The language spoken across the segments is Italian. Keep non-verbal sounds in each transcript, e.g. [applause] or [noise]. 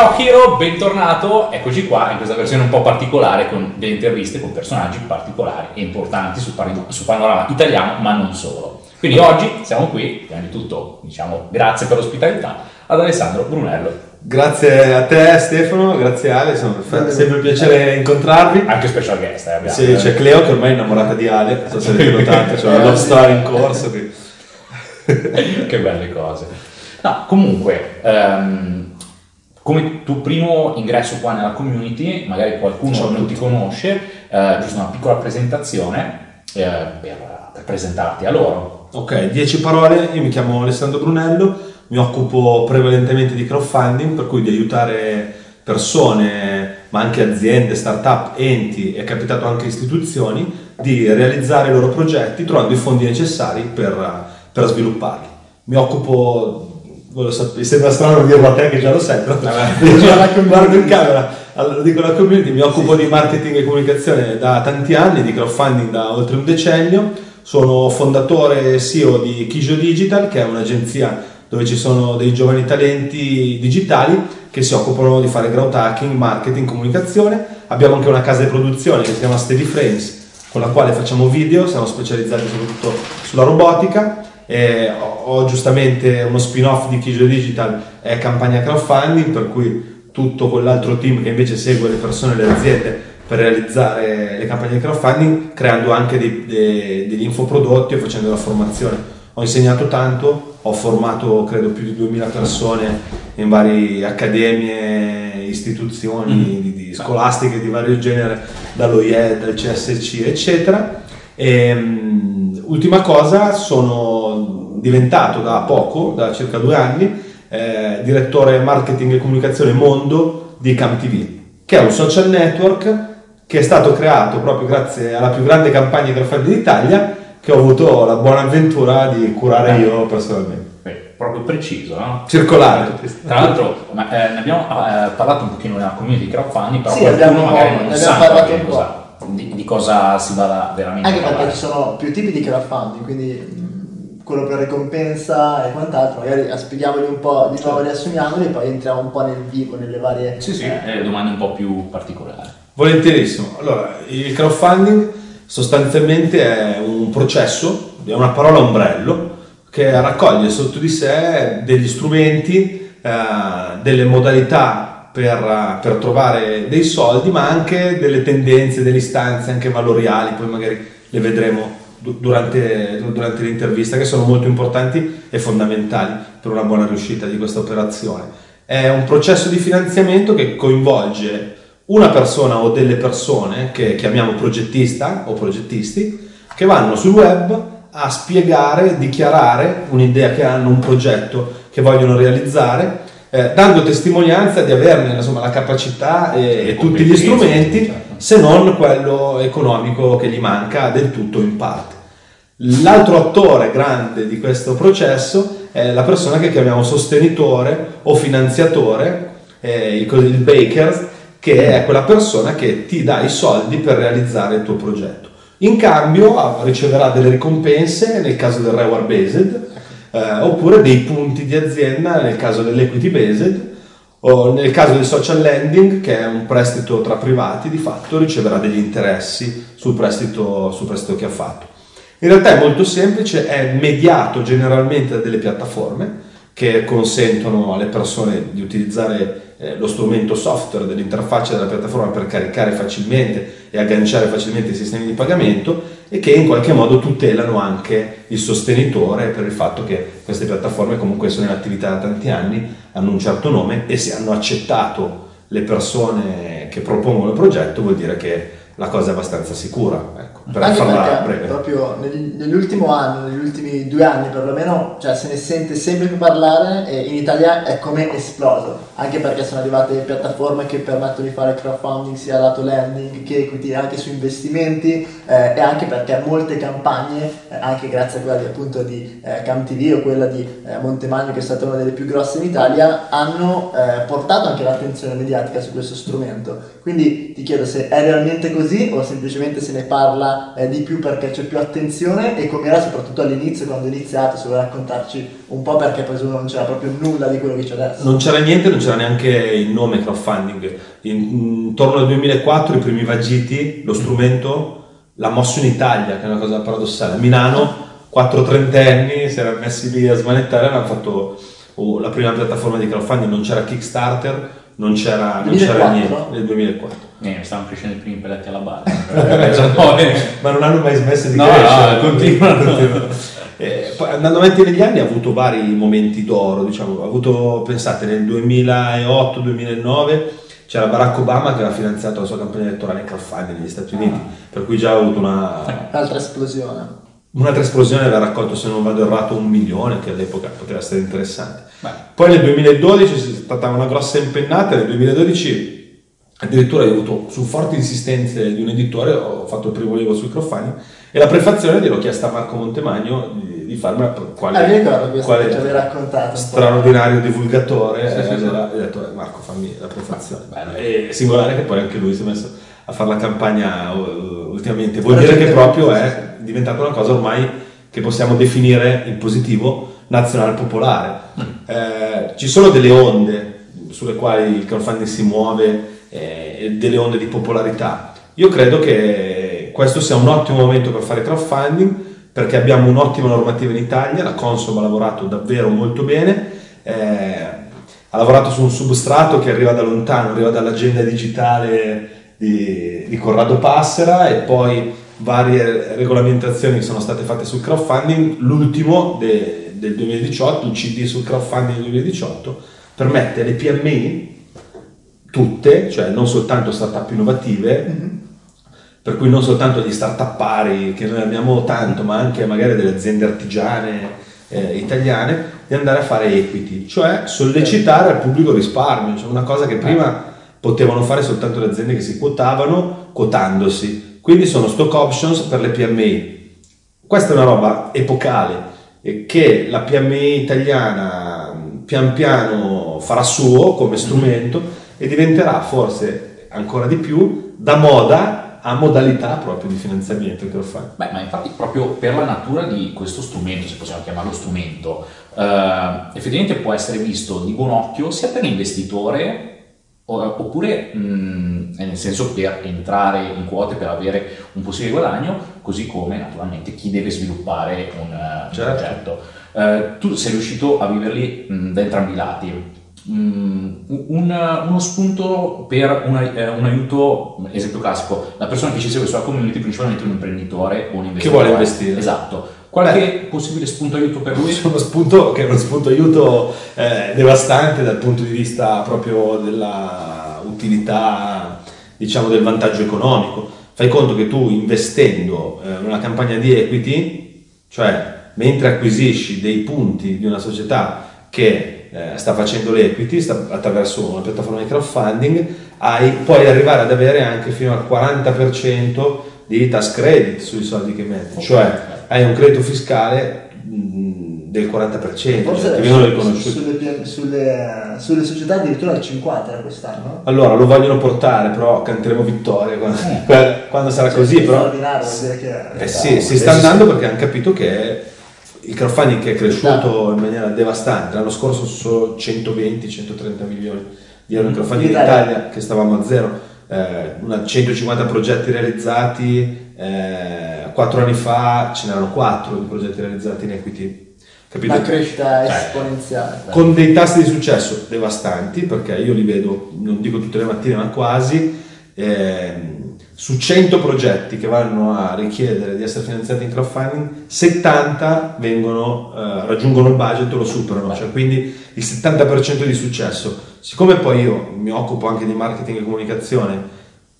Ciao Hiro, bentornato, eccoci qua in questa versione un po' particolare con delle interviste con personaggi particolari e importanti sul, sul panorama italiano, ma non solo. Quindi oggi siamo qui, prima di tutto diciamo grazie per l'ospitalità, ad Alessandro Brunello. Grazie a te Stefano, grazie Ale, fa sempre un piacere incontrarvi. Anche special guest, eh, abbiamo. Sì, c'è Cleo che ormai è innamorata di Ale, non so se avete notato, c'è una love story in corso. [laughs] Che... belle cose. No, comunque, ehm, come tuo primo ingresso qua nella community, magari qualcuno Ciao a non ti conosce, eh, giusto una piccola presentazione eh, per, per presentarti a loro. Ok, 10 parole, io mi chiamo Alessandro Brunello, mi occupo prevalentemente di crowdfunding, per cui di aiutare persone, ma anche aziende, start-up, enti e è capitato anche istituzioni, di realizzare i loro progetti trovando i fondi necessari per, per svilupparli. Mi occupo, lo sapete, sembra strano dirlo a te che già lo sai, però [laughs] guardo in camera, allora, lo dico alla community, mi occupo di marketing e comunicazione da tanti anni, di crowdfunding da oltre un decennio, sono fondatore e CEO di Kijo Digital, che è un'agenzia dove ci sono dei giovani talenti digitali che si occupano di fare growth hacking, marketing, comunicazione. Abbiamo anche una casa di produzione che si chiama Steady Frames, con la quale facciamo video, siamo specializzati soprattutto sulla robotica. E ho, giustamente uno spin-off di Kijo Digital, è campagna crowdfunding, per cui tutto quell'altro team che invece segue le persone e le aziende per realizzare le campagne di crowdfunding, creando anche dei- dei- degli infoprodotti e facendo la formazione. Ho insegnato tanto, ho formato credo più di 2000 persone in varie accademie, istituzioni Mm. di, di scolastiche di vario genere, dall'OIE, dal CSC, eccetera. E, mm, ultima cosa, sono diventato da poco, da circa due anni, eh, direttore marketing e comunicazione mondo di CamTV, che è un social network che è stato creato proprio grazie alla più grande campagna di crowdfunding d'Italia che ho avuto la buona avventura di curare io personalmente. Beh, proprio preciso, no? Circolare. Tra l'altro, ma, eh, ne abbiamo eh, parlato un pochino nella community di crowdfunding, però Sì, qualcuno abbiamo- magari non ne sa abbiamo parlato un po'. Di, di cosa si vada veramente Anche a perché ci sono più tipi di crowdfunding, quindi quello per ricompensa e quant'altro, magari spieghiamoli un po', di nuovo riassumiamoli e poi entriamo un po' nel vivo, nelle varie... Sì, sì, eh, eh, domande un po' più particolari. Volentierissimo. Allora, il crowdfunding sostanzialmente è un processo, è una parola ombrello che raccoglie sotto di sé degli strumenti, eh, delle modalità per, per trovare dei soldi, ma anche delle tendenze, delle istanze anche valoriali, poi magari le vedremo du- durante, durante l'intervista, che sono molto importanti e fondamentali per una buona riuscita di questa operazione. È un processo di finanziamento che coinvolge una persona o delle persone che chiamiamo progettista o progettisti che vanno sul web a spiegare, dichiarare un'idea che hanno, un progetto che vogliono realizzare, eh, dando testimonianza di averne insomma, la capacità e, e tutti gli strumenti, certo. se non quello economico che gli manca del tutto in parte. L'altro attore grande di questo processo è la persona che chiamiamo sostenitore o finanziatore, eh, il il baker, che è quella persona che ti dà i soldi per realizzare il tuo progetto. In cambio riceverà delle ricompense nel caso del reward based, eh, oppure dei punti di azienda nel caso dell'equity based, o nel caso del social lending, che è un prestito tra privati, di fatto riceverà degli interessi sul prestito, sul prestito che ha fatto. In realtà è molto semplice, è mediato generalmente da delle piattaforme che consentono alle persone di utilizzare eh, lo strumento software dell'interfaccia della piattaforma per caricare facilmente e agganciare facilmente i sistemi di pagamento e che in qualche modo tutelano anche il sostenitore per il fatto che queste piattaforme comunque sono in attività da tanti anni, hanno un certo nome e se hanno accettato le persone che propongono il progetto vuol dire che la cosa è abbastanza sicura. Ecco, per Anche farla perché breve. proprio negli- nell'ultimo anno, negli ultimi due anni perlomeno, cioè se ne sente sempre più parlare e in Italia è come esploso, anche perché sono arrivate piattaforme che permettono di fare crowdfunding sia lato lending che equity anche su investimenti eh, e anche perché molte campagne, eh, anche grazie a quella di, appunto di eh, CamTV o quella di eh, Montemagno che è stata una delle più grosse in Italia, hanno eh, portato anche l'attenzione mediatica su questo strumento. Quindi ti chiedo se è realmente così o semplicemente se ne parla eh, di più perché c'è più attenzione e come era soprattutto all'inizio quando è iniziato, se vuoi raccontarci un po' perché presumo non c'era proprio nulla di quello che c'è adesso. Non c'era niente, non c'era neanche il nome crowdfunding. In- intorno al 2004 i primi vagiti, lo strumento l'ha mosso in Italia, che è una cosa paradossale. A Milano, quattro trentenni si erano messi lì a smanettare e hanno fatto oh, la prima piattaforma di crowdfunding, non c'era Kickstarter, non c'era, non c'era 2004? niente nel 2004. Eh, stavano crescendo i primi pelletti alla barra. [laughs] [laughs] Ma non hanno mai smesso di No, crescere. no, continuano. [laughs] Eh, poi andando avanti negli anni ha avuto vari momenti d'oro, diciamo, ha avuto, pensate, nel 2008-2009 c'era Barack Obama che aveva finanziato la sua campagna elettorale in crowdfunding negli Stati Uniti, per cui già ha avuto una, Altra esplosione. Un'altra esplosione, aveva raccolto, se non vado errato, un milione, che all'epoca poteva essere interessante. Beh. Poi nel 2012 c'è stata una grossa impennata, nel 2012 addirittura io ho avuto su forti insistenze di un editore, ho fatto il primo libro sul crowdfunding e la prefazione gliel'ho chiesta a Marco Montemagno di, di farmi quale, Ah, mi ricordo quale raccontato straordinario divulgatore Sì, sì, e sì. allora ho detto "Eh, Marco fammi la prefazione Bello. e singolare che poi anche lui si è messo a fare la campagna uh, ultimamente vuol Però dire che proprio sì, è diventata una cosa ormai che possiamo definire in positivo nazionale popolare. Eh, ci sono delle onde sulle quali il crowdfunding si muove eh, delle onde di popolarità. Io credo che questo sia un ottimo momento per fare crowdfunding perché abbiamo un'ottima normativa in Italia, la Consob ha lavorato davvero molto bene, eh, ha lavorato su un substrato che arriva da lontano, arriva dall'agenda digitale di, di Corrado Passera e poi varie regolamentazioni che sono state fatte sul crowdfunding, l'ultimo de- del 2018, il CD sul crowdfunding del 2018, permette alle PMI tutte, cioè non soltanto startup innovative, per cui non soltanto gli startuppari che noi abbiamo tanto, ma anche magari delle aziende artigiane eh, italiane, di andare a fare equity, cioè sollecitare al pubblico risparmio, cioè una cosa che prima potevano fare soltanto le aziende che si quotavano quotandosi. Quindi sono stock options per le PMI. Questa è una roba epocale eh, che la PMI italiana mh, pian piano farà suo come strumento e diventerà forse ancora di più da moda a modalità proprio di finanziamento il crowdfunding. Beh, ma infatti proprio per la natura di questo strumento, se possiamo chiamarlo strumento, eh, effettivamente può essere visto di buon occhio sia per l'investitore oppure mh, nel senso per entrare in quote per avere un possibile guadagno, così come naturalmente chi deve sviluppare un, eh, un Certo. progetto. Eh, tu sei riuscito a viverli mh, da entrambi i lati. Mm, un- uno spunto per una- eh, un aiuto, esempio classico, la persona che ci segue sulla community, principalmente un imprenditore o un investitore. vuole investire. Esatto. Qualche possibile spunto aiuto per lui? [laughs] Uno spunto che è uno spunto aiuto eh, devastante dal punto di vista proprio della utilità, diciamo del vantaggio economico. Fai conto che tu investendo eh, in una campagna di equity, cioè mentre acquisisci dei punti di una società che eh, sta facendo l'equity sta- attraverso una piattaforma di crowdfunding, hai- puoi arrivare ad avere anche fino al 40% di tax credit sui soldi che metti, Ok. cioè hai un credito fiscale mh, del 40%, Forse cioè, ti adesso vengono riconosciuti. sulle, sulle, sulle società addirittura al 50 era quest'anno. Allora lo vogliono portare, però canteremo vittoria quando, quando sarà così. Cioè, Però, straordinario, vuol dire che eh sì, si sta andando perché hanno capito che il crowdfunding che è cresciuto in maniera devastante. L'anno scorso solo 120-130 milioni di euro in crowdfunding in Italia. Che stavamo a zero. Eh, una 150 progetti realizzati, eh, quattro anni fa ce n'erano 4 di progetti realizzati in equity. Capito? la crescita Cioè, esponenziale. con dei tassi di successo devastanti, perché io li vedo, non dico tutte le mattine, ma quasi, ehm, su 100 progetti che vanno a richiedere di essere finanziati in crowdfunding, 70 vengono, eh, raggiungono il budget o lo superano, cioè quindi il 70% di successo. Siccome poi io mi occupo anche di marketing e comunicazione,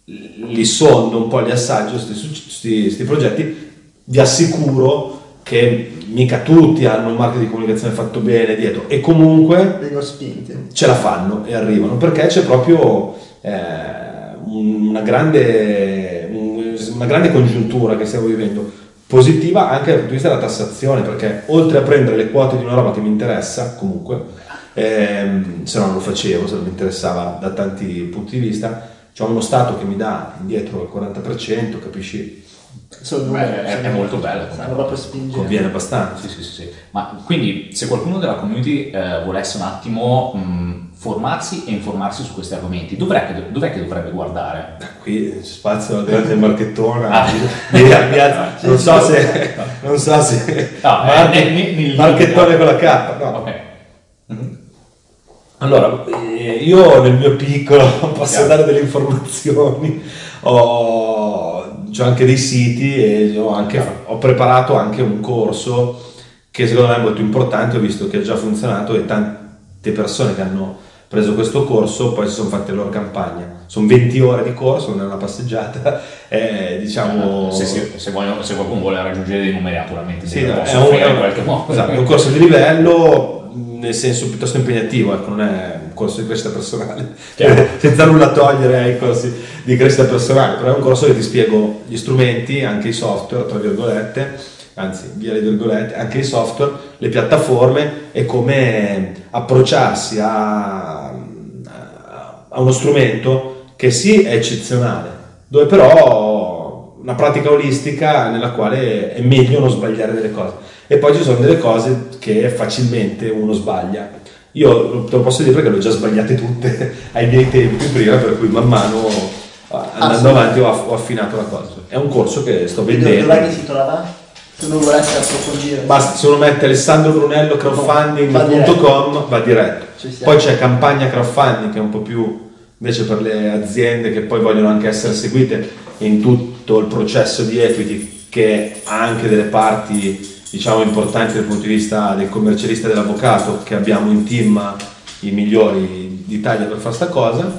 li sondo un po', li assaggio questi progetti, vi assicuro che mica tutti hanno un marketing di comunicazione fatto bene dietro. E comunque ce la fanno e arrivano perché c'è proprio eh, una, grande, un- una grande congiuntura che stiamo vivendo positiva anche dal punto di vista della tassazione perché oltre a prendere le quote di una roba che mi interessa comunque ehm, se no non lo facevo se non mi interessava da tanti punti di vista c'è uno Stato che mi dà indietro il 40% capisci Sono Beh, numeri, è, è molto bello. Stanno proprio spingendo. Conviene abbastanza. Sì, sì, sì, sì. Ma quindi se qualcuno della community eh, volesse un attimo mh, formarsi e informarsi su questi argomenti, dov'è che, dov'è che dovrebbe guardare? Qui c'è spazio davanti al marchettone. Ah. Di- di- di- non so se. [laughs] Non so se. No, eh, marche- nel- nel- nel- marchettone con la K. No. Ok. Allora, eh, io nel mio piccolo [laughs] posso Chiaro. dare delle informazioni, ho, c'ho anche dei siti e ho, anche- ho preparato anche un corso che secondo me è molto importante, ho visto che ha già funzionato e tante persone che hanno preso questo corso poi si sono fatte la loro campagna. Sono 20 ore di corso, non è una passeggiata, [laughs] è diciamo... Se, se- se voglio- se qualcuno vuole raggiungere dei numeri, naturalmente Sì, no, è un, in qualche modo. esatto, un corso di livello nel senso piuttosto impegnativo, ecco, non è corso di crescita personale, [laughs] senza nulla togliere ai corsi di crescita personale, però è un corso che ti spiego gli strumenti, anche i software, tra virgolette, anzi via le virgolette, anche i software, le piattaforme e come approcciarsi a, a uno strumento che sì è eccezionale, dove però una pratica olistica nella quale è meglio non sbagliare delle cose. E poi ci sono delle cose che facilmente uno sbaglia. Io te lo posso dire perché le ho già sbagliate tutte [laughs] ai miei tempi prima, per cui man mano eh, andando avanti ho, aff- ho affinato la cosa. È un corso che sto vendendo. Dov'è che si trova? Se uno volesse approfondire. Basta, se uno mette Alessandro Brunello crowdfunding.com va diretto. Ci siamo. Poi c'è campagna crowdfunding che è un po' più invece per le aziende che poi vogliono anche essere seguite in tutto il processo di equity che ha anche delle parti diciamo importanti dal punto di vista del commercialista e dell'avvocato che abbiamo in team i migliori d'Italia per fare sta cosa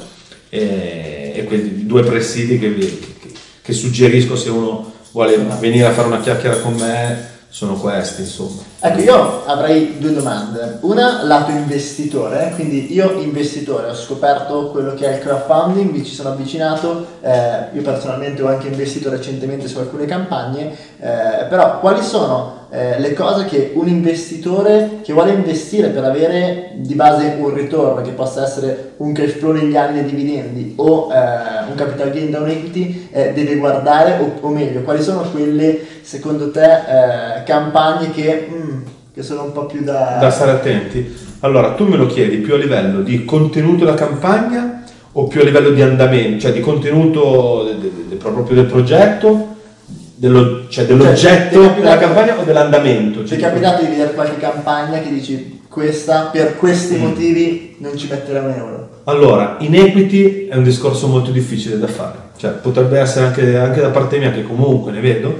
e, e questi due presidi che, che- che suggerisco se uno vuole venire a fare una chiacchiera con me sono questi insomma Ecco, io avrei due domande. Una, lato investitore, quindi io investitore ho scoperto quello che è il crowdfunding, mi ci sono avvicinato, eh, io personalmente ho anche investito recentemente su alcune campagne, eh, però quali sono eh, le cose che un investitore che vuole investire per avere di base un ritorno, che possa essere un cash flow negli anni e dividendi o eh, un capital gain da un equity, eh, deve guardare, o, o meglio, quali sono quelle secondo te eh, campagne che, mm, che sono un po' più da... da stare attenti. Allora tu me lo chiedi più a livello di contenuto della campagna o più a livello di andamento cioè di contenuto de- de- de- proprio del progetto dello- cioè dell'oggetto Cioè, ti della campagna o dell'andamento Ti Cioè, è capitato di vedere qualche campagna che dici questa per questi motivi non ci metteremo un euro? Allora, in equity è un discorso molto difficile da fare, cioè potrebbe essere anche, anche da parte mia, che comunque ne vedo,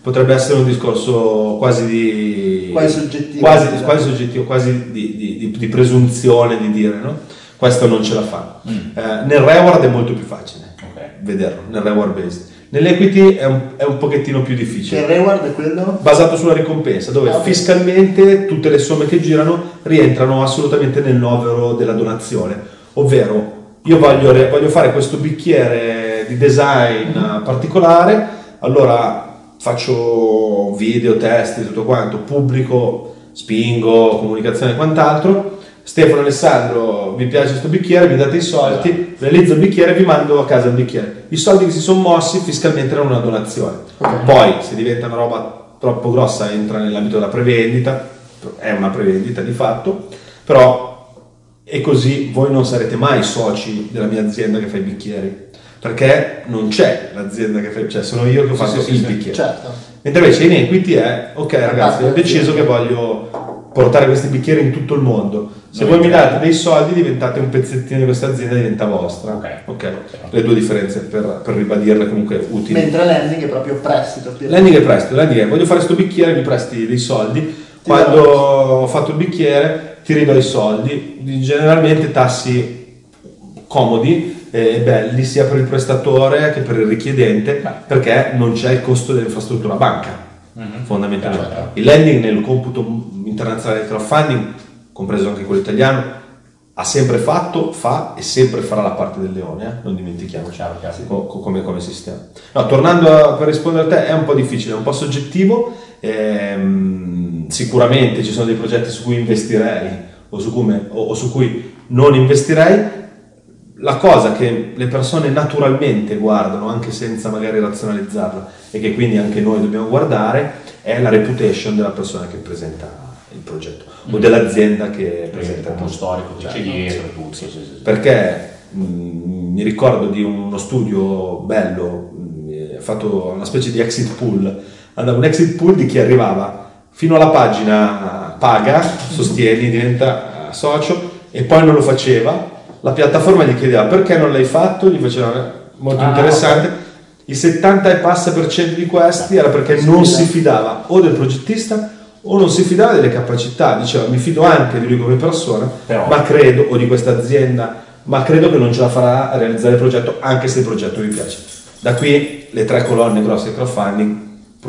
potrebbe essere un discorso quasi di... Quasi soggettivo, Quasi, diciamo. quasi soggettivo, quasi di, di- di- di presunzione di dire, no? Questo non ce la fa. Mm. Eh, nel reward è molto più facile Ok. vederlo, nel reward based. Nell'equity è un, è un pochettino più difficile il reward è quello? basato sulla ricompensa, dove Ah, fiscalmente tutte le somme che girano rientrano assolutamente nel novero della donazione. Ovvero, io voglio, voglio fare questo bicchiere di design eh, particolare, allora faccio video, testi, tutto quanto, pubblico, spingo, comunicazione e quant'altro. Stefano Alessandro, mi piace questo bicchiere, mi date i soldi, realizzo il bicchiere e vi mando a casa il bicchiere. I soldi che si sono mossi fiscalmente erano una donazione. Ok. Poi, se diventa una roba troppo grossa, entra nell'ambito della prevendita, è una prevendita di fatto, però e così voi non sarete mai soci della mia azienda che fa i bicchieri, perché non c'è l'azienda che fa, cioè sono io che ho Sì, fatto sì, il sì, bicchiere. Certo. Mentre invece in equity è, ok ragazzi, ho deciso sì. che voglio portare questi bicchieri in tutto il mondo. Se voi mi date dei soldi diventate un pezzettino di questa azienda diventa vostra. Ok. Ok. Le due differenze per, per ribadirle comunque utili. Mentre lending è proprio prestito. Lending è prestito, lending è voglio fare questo bicchiere, mi presti dei soldi. Quando ho fatto il bicchiere ti ridò i soldi, generalmente tassi comodi e belli sia per il prestatore che per il richiedente perché non c'è il costo dell'infrastruttura banca Mhm. fondamentalmente. Chiaro. Il lending nel computo internazionale del crowdfunding, compreso anche quello italiano, ha sempre fatto, fa e sempre farà la parte del leone, eh? non dimentichiamoci Chiaro, chiaro. co- co- come, come sistema. No, tornando a, per rispondere a te, è un po' difficile, è un po' soggettivo. ehm, sicuramente ci sono dei progetti su cui investirei o su, come- o- o su cui non investirei. La cosa che le persone naturalmente guardano, anche senza magari razionalizzarla, e che quindi anche noi dobbiamo guardare, è la reputation della persona che presenta il progetto o dell'azienda che presenta il progetto. storico che c'è dietro e tutto. Sì, sì, sì. Perché mh, mi ricordo di uno studio bello, mh, fatto una specie di exit pool, andava un exit pool di chi arrivava fino alla pagina paga, sostieni, diventa eh, socio e poi non lo faceva, la piattaforma gli chiedeva perché non l'hai fatto, gli faceva "Eh, molto Ah, interessante. Il 70 e passa per cento di questi era perché non si fidava o del progettista o non si fidava delle capacità, diceva mi fido anche di lui come persona, Però- ma credo, o di questa azienda, ma credo che non ce la farà a realizzare il progetto anche se il progetto mi piace. Da qui le tre colonne grosse del crowdfunding,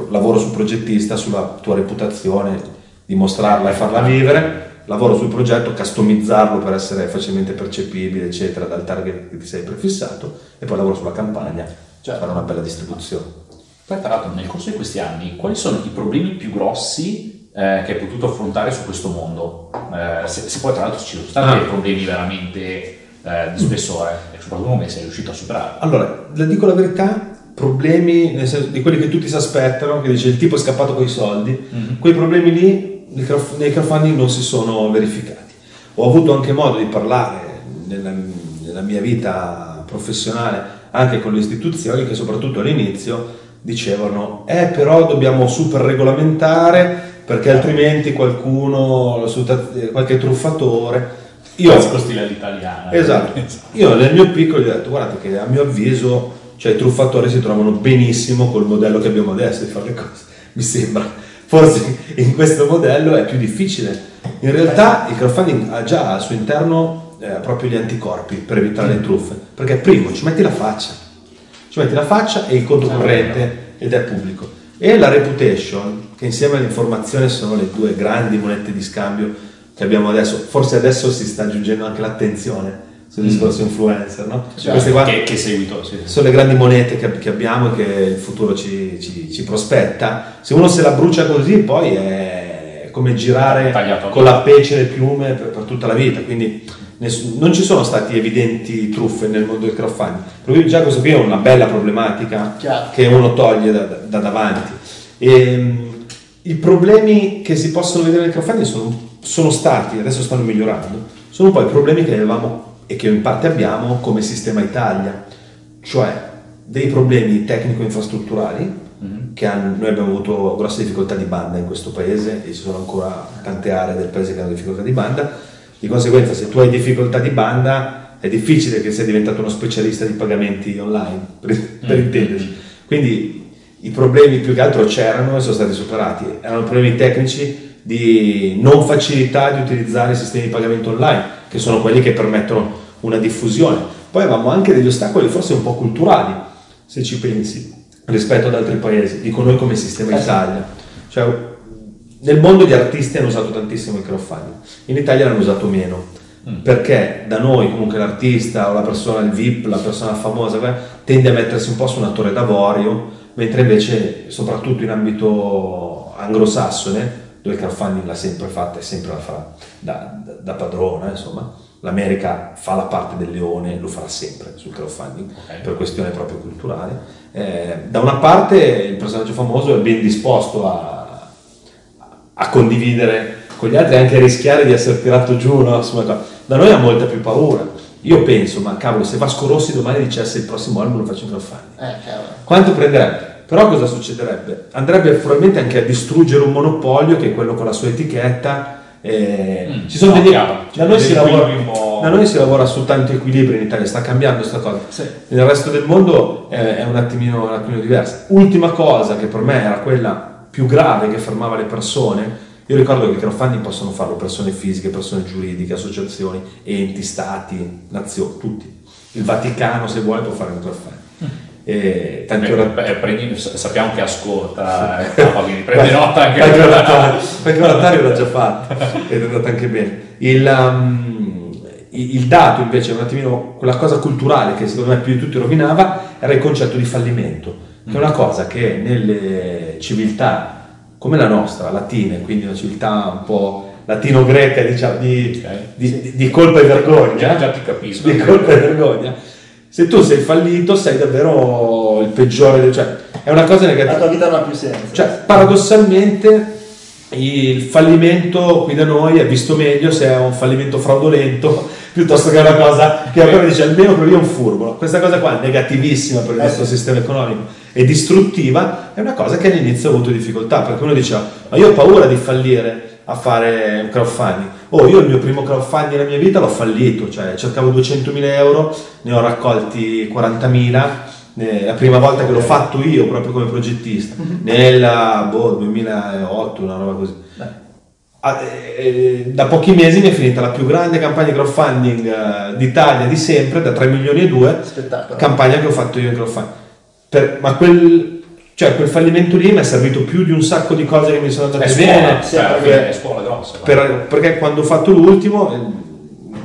lavoro sul progettista, sulla tua reputazione, dimostrarla e farla vivere, lavoro sul progetto, customizzarlo per essere facilmente percepibile, eccetera, dal target che ti sei prefissato, e poi lavoro sulla campagna, Certo. fare una bella distribuzione. Poi tra l'altro nel corso di questi anni quali sono i problemi più grossi eh, che hai potuto affrontare su questo mondo? Eh, se, se poi tra l'altro ci sono stati Ah. dei problemi veramente eh, di spessore e soprattutto come sei riuscito a superare. Allora, le dico la verità, problemi nel senso, di quelli che tutti si aspettano, che dice il tipo è scappato con i soldi, Mhm. quei problemi lì nei crowdfunding non si sono verificati. Ho avuto anche modo di parlare nella, nella mia vita professionale anche con le istituzioni che soprattutto all'inizio dicevano eh però dobbiamo super regolamentare perché altrimenti qualcuno, qualche truffatore... Io, Classico stile all'italiana. [laughs] Esatto. Io nel mio piccolo gli ho detto, guardate che a mio avviso, cioè i truffatori si trovano benissimo col modello che abbiamo adesso di fare le cose, mi sembra. Forse [laughs] in questo modello è più difficile. In realtà il crowdfunding ha già al suo interno eh, proprio gli anticorpi per evitare le truffe, perché primo ci metti la faccia, ci metti la faccia e il conto corrente ed è pubblico. E la reputation, che insieme all'informazione sono le due grandi monete di scambio che abbiamo adesso, forse adesso si sta aggiungendo anche l'attenzione sul discorso influencer, no? Cioè, Queste qua che, che seguito? Sì. sono le grandi monete che, che abbiamo e che il futuro ci, ci- ci prospetta. Se uno se la brucia così, poi è come girare Tagliato. con la pece e le piume per, per tutta la vita. Quindi ness- non ci sono stati evidenti truffe nel mondo del crowdfunding. Per cui già questo qui è una bella problematica Chiaro. che uno toglie da, da davanti. E, I problemi che si possono vedere nel crowdfunding sono, sono stati, adesso stanno migliorando, sono poi i problemi che avevamo e che in parte abbiamo come sistema Italia, cioè dei problemi tecnico-infrastrutturali, che hanno- noi abbiamo avuto grosse difficoltà di banda in questo paese e ci sono ancora tante aree del paese che hanno difficoltà di banda, di conseguenza se tu hai difficoltà di banda è difficile che sei diventato uno specialista di pagamenti online, [laughs] per, per intenderci. Quindi i problemi più che altro c'erano e sono stati superati, erano problemi tecnici di non facilità di utilizzare i sistemi di pagamento online, che sono quelli che permettono una diffusione. Poi avevamo anche degli ostacoli forse un po' culturali, se ci pensi, rispetto ad altri paesi, dico noi come sistema Eh. Italia. Cioè, nel mondo gli artisti hanno usato tantissimo il crowdfunding, in Italia l'hanno usato meno. Perché da noi comunque l'artista o la persona, il VIP, la persona famosa tende a mettersi un po' su una torre d'avorio, mentre invece soprattutto in ambito anglosassone, dove il crowdfunding l'ha sempre fatta e sempre la farà da, da- da padrona, insomma, l'America fa la parte del leone, lo farà sempre sul crowdfunding Ok. per questione proprio culturale. Eh, da una parte il personaggio famoso è ben disposto a, a condividere con gli altri anche a rischiare di essere tirato giù, no? Da noi ha molta più paura. Io penso, ma cavolo, se Vasco Rossi domani dicesse il prossimo album lo faccio in crowdfunding, Eh, quanto prenderebbe? Però cosa succederebbe? Andrebbe probabilmente anche a distrugere un monopolio che è quello con la sua etichetta. eh, Mm, ci sono no, degli- chiaro. da, noi si lavora, da noi si lavora su tanti equilibri in Italia, sta cambiando questa cosa. Sì. Nel resto del mondo è, è un, attimino, un attimino diversa. Ultima cosa che per me era quella più grave che fermava le persone, io ricordo che il crowdfunding possono farlo persone fisiche, persone giuridiche, associazioni, enti, stati, nazioni, tutti. Il Vaticano se vuole può fare un crowdfunding. E tanti Eh, ora- beh, prendi- sappiamo che ascolta, eh, Papa, quindi prendi nota anche Qualche oratorio- qualche [laughs] oratorio l'ha già fatto ed è andato anche bene. Il, um, il dato invece, un attimino, quella cosa culturale che secondo me più di tutti rovinava era il concetto di fallimento, che è una cosa che nelle civiltà come la nostra, latine, quindi una civiltà un po' latino-greca diciamo, di, Ok. di- di- di colpa e vergogna. Già, già ti capisco. Di colpa e vergogna. Se tu sei fallito, sei davvero il peggiore, cioè è una cosa La negativa. tua vita non ha più senso. Cioè, paradossalmente il fallimento qui da noi è visto meglio se è un fallimento fraudolento [laughs] piuttosto che una cosa che ancora dice almeno quello lì è un furbo. Questa cosa qua è negativissima per il Eh nostro sistema economico e distruttiva, è una cosa che all'inizio ho avuto difficoltà perché uno diceva ma io ho paura di fallire a fare un crowdfunding. Oh, io il mio primo crowdfunding nella mia vita l'ho fallito, cioè cercavo 200.000 euro, ne ho raccolti 40.000 eh, la prima volta che l'ho fatto io proprio come progettista. Nel boh, 2008 una roba così. Ah, eh, da pochi mesi mi è finita la più grande campagna di crowdfunding eh, d'Italia di sempre da 3 milioni e 2 Spettacolo. campagna che ho fatto io in crowdfunding. Per- ma quel, cioè, quel fallimento lì mi è servito più di un sacco di cose che mi sono andate bene scuola, sì, perché- è scuola grossa. per- perché quando ho fatto l'ultimo, eh,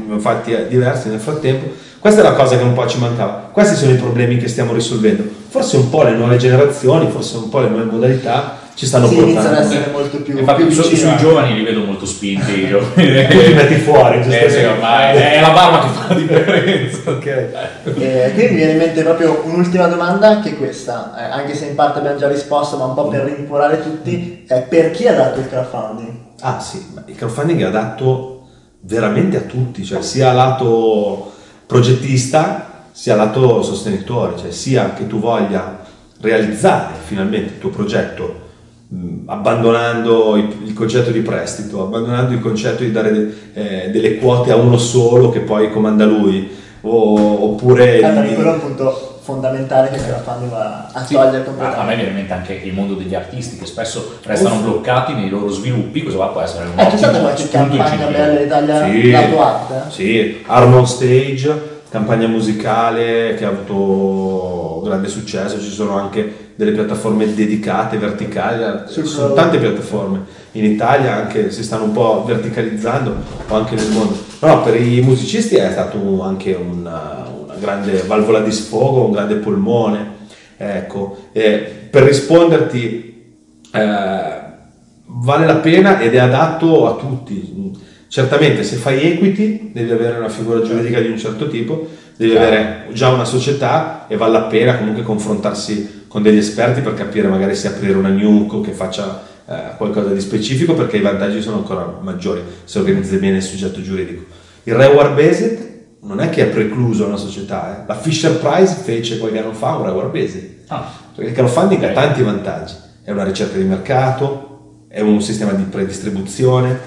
ne ho fatti eh, diversi nel frattempo, questa è la cosa che un po' ci mancava. Questi sono i problemi che stiamo risolvendo. Forse un po' le nuove generazioni, forse un po' le nuove modalità ci stanno Sì, iniziano ad portando. essere molto più, Infatti più su- vicini. sui giovani li vedo molto spinti. i giovani. Tu ti metti fuori, Eh sì, giustamente. ormai è la barba che fa la differenza. Ok. Eh, qui mi viene in mente proprio un'ultima domanda che è questa, eh, anche se in parte abbiamo già risposto, ma un po' per rincuorare tutti, è per chi ha dato il crowdfunding? Ah sì, ma il crowdfunding è adatto veramente a tutti, cioè sia lato progettista sia lato sostenitore, cioè sia che tu voglia realizzare finalmente il tuo progetto abbandonando il, concetto di prestito, abbandonando il concetto di dare eh, delle quote a uno solo che poi comanda lui, o- oppure... Perché di- quello è un punto fondamentale che crowdfunding va a Sì, togliere a, a completamente. me viene in mente anche il mondo degli artisti che spesso restano bloccati nei loro sviluppi, cosa va può essere un Eh, c'è stata ottimo qualche spunto campagna bella d'Italia Sì, lato arte? sì, Arnold Stage, campagna musicale che ha avuto grande successo, ci sono anche delle piattaforme dedicate, verticali, ci sono tante piattaforme in Italia anche si stanno un po' verticalizzando o anche nel mondo. Però per i musicisti è stato anche una, una grande valvola di sfogo, un grande polmone. Ecco, E per risponderti eh, vale la pena ed è adatto a tutti. Certamente se fai equity devi avere una figura giuridica di un certo tipo, devi avere già una società e vale la pena comunque confrontarsi con degli esperti per capire magari se aprire una NUC che faccia eh, qualcosa di specifico perché i vantaggi sono ancora maggiori se organizzi bene il soggetto giuridico. Il reward based non è che è precluso a una società, eh. la Fisher Price fece qualche anno fa un reward based. Ah, Perché il crowdfunding Ok. ha tanti vantaggi, è una ricerca di mercato, è un sistema di predistribuzione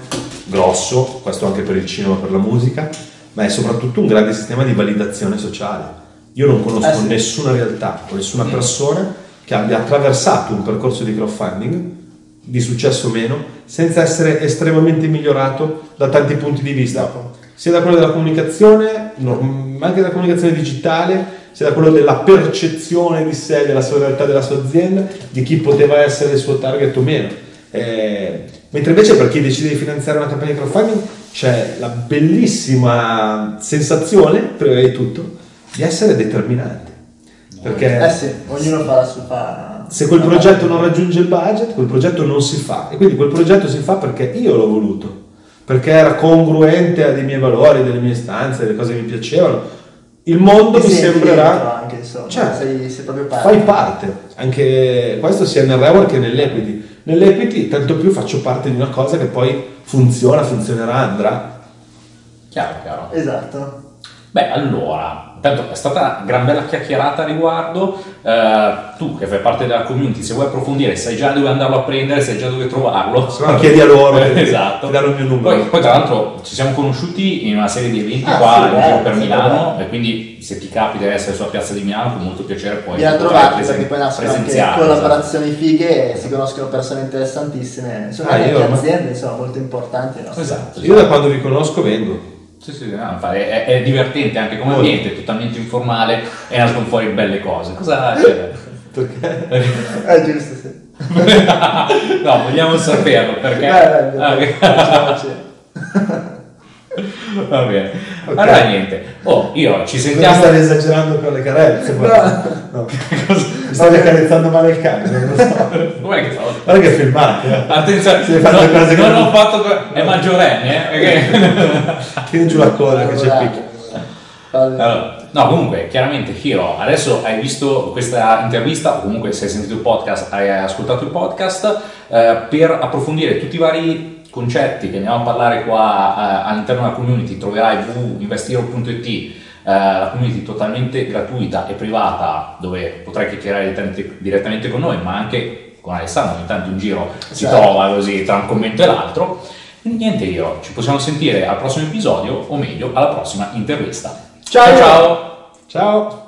grosso, questo anche per il cinema, per la musica, ma è soprattutto un grande sistema di validazione sociale. Io non conosco Eh sì. nessuna realtà o nessuna Mm. persona che abbia attraversato un percorso di crowdfunding, di successo o meno, senza essere estremamente migliorato da tanti punti di vista, sia da quello della comunicazione, ma anche dalla comunicazione digitale, sia da quello della percezione di sé, della sua realtà, della sua azienda, di chi poteva essere il suo target o meno. Eh, mentre invece per chi decide di finanziare una campagna di crowdfunding c'è la bellissima sensazione, prima di tutto, di essere determinante. Perché Eh sì, ognuno fa la sua... fa- se quel progetto non raggiunge il budget, quel progetto non si fa. E quindi quel progetto si fa perché io l'ho voluto, perché era congruente a dei miei valori, delle mie istanze, delle cose che mi piacevano. Il mondo Ti mi sembrerà... anche, insomma, Cioè, sei, sei proprio parte. Fai parte, anche questo sia nel reward che nell'equity. Nell'equity tanto più faccio parte di una cosa che poi funziona, funzionerà, andrà. chiaro, chiaro. Esatto. Beh, allora, intanto è stata una gran bella chiacchierata a riguardo. Eh, tu che fai parte della community, se vuoi approfondire, sai già dove andarlo a prendere, sai già dove trovarlo. Se no chiedi a loro, [laughs] Eh, esatto. ti danno il mio numero. Poi, poi, tra l'altro ci siamo conosciuti in una serie di eventi Ah, qua sì, in giro bello, per sì, Milano bello. e quindi se ti capita di essere sulla piazza di Milano con molto piacere puoi Vieni a trovarti presen- perché poi nascono anche presenziare, collaborazioni fighe e si conoscono persone interessantissime, sono Ah, anche io aziende insomma, molto importanti. esatto. Esatto, Io da quando vi conosco vengo. Sì, sì, no, è, è divertente anche come ambiente, è totalmente informale e nascono fuori belle cose. Cosa c'è? Perché? È [laughs] giusto, sì. no, vogliamo saperlo perché. Dai, dai, Ah, dai, ok. facciamoci. [laughs] Va bene. Ok. Allora niente. Oh, io ci Non sentiamo. stavi esagerando con le carezze? No. [laughs] Mi stavi accarezzando male il cane, non lo so. Che? Guarda che è filmato, eh. Attenzione, Si è fatto no, non come- ho fatto. que- È maggiorenne, eh? perché- [laughs] Tieni giù la coda che c'è picchia. Allora, no, comunque, chiaramente, Hiro, adesso hai visto questa intervista, o comunque se hai sentito il podcast, hai ascoltato il podcast, eh, per approfondire tutti i vari concetti che andiamo a parlare qua eh, all'interno della community, troverai www.investiro.it, eh, la community totalmente gratuita e privata, dove potrai chiacchierare direttamente, con noi, ma anche con Alessandro, ogni tanto in giro si Certo. trova così tra un commento e l'altro. Niente, Hiro, ci possiamo sentire al prossimo episodio, o meglio, alla prossima intervista. Ciao. ciao. Ciao!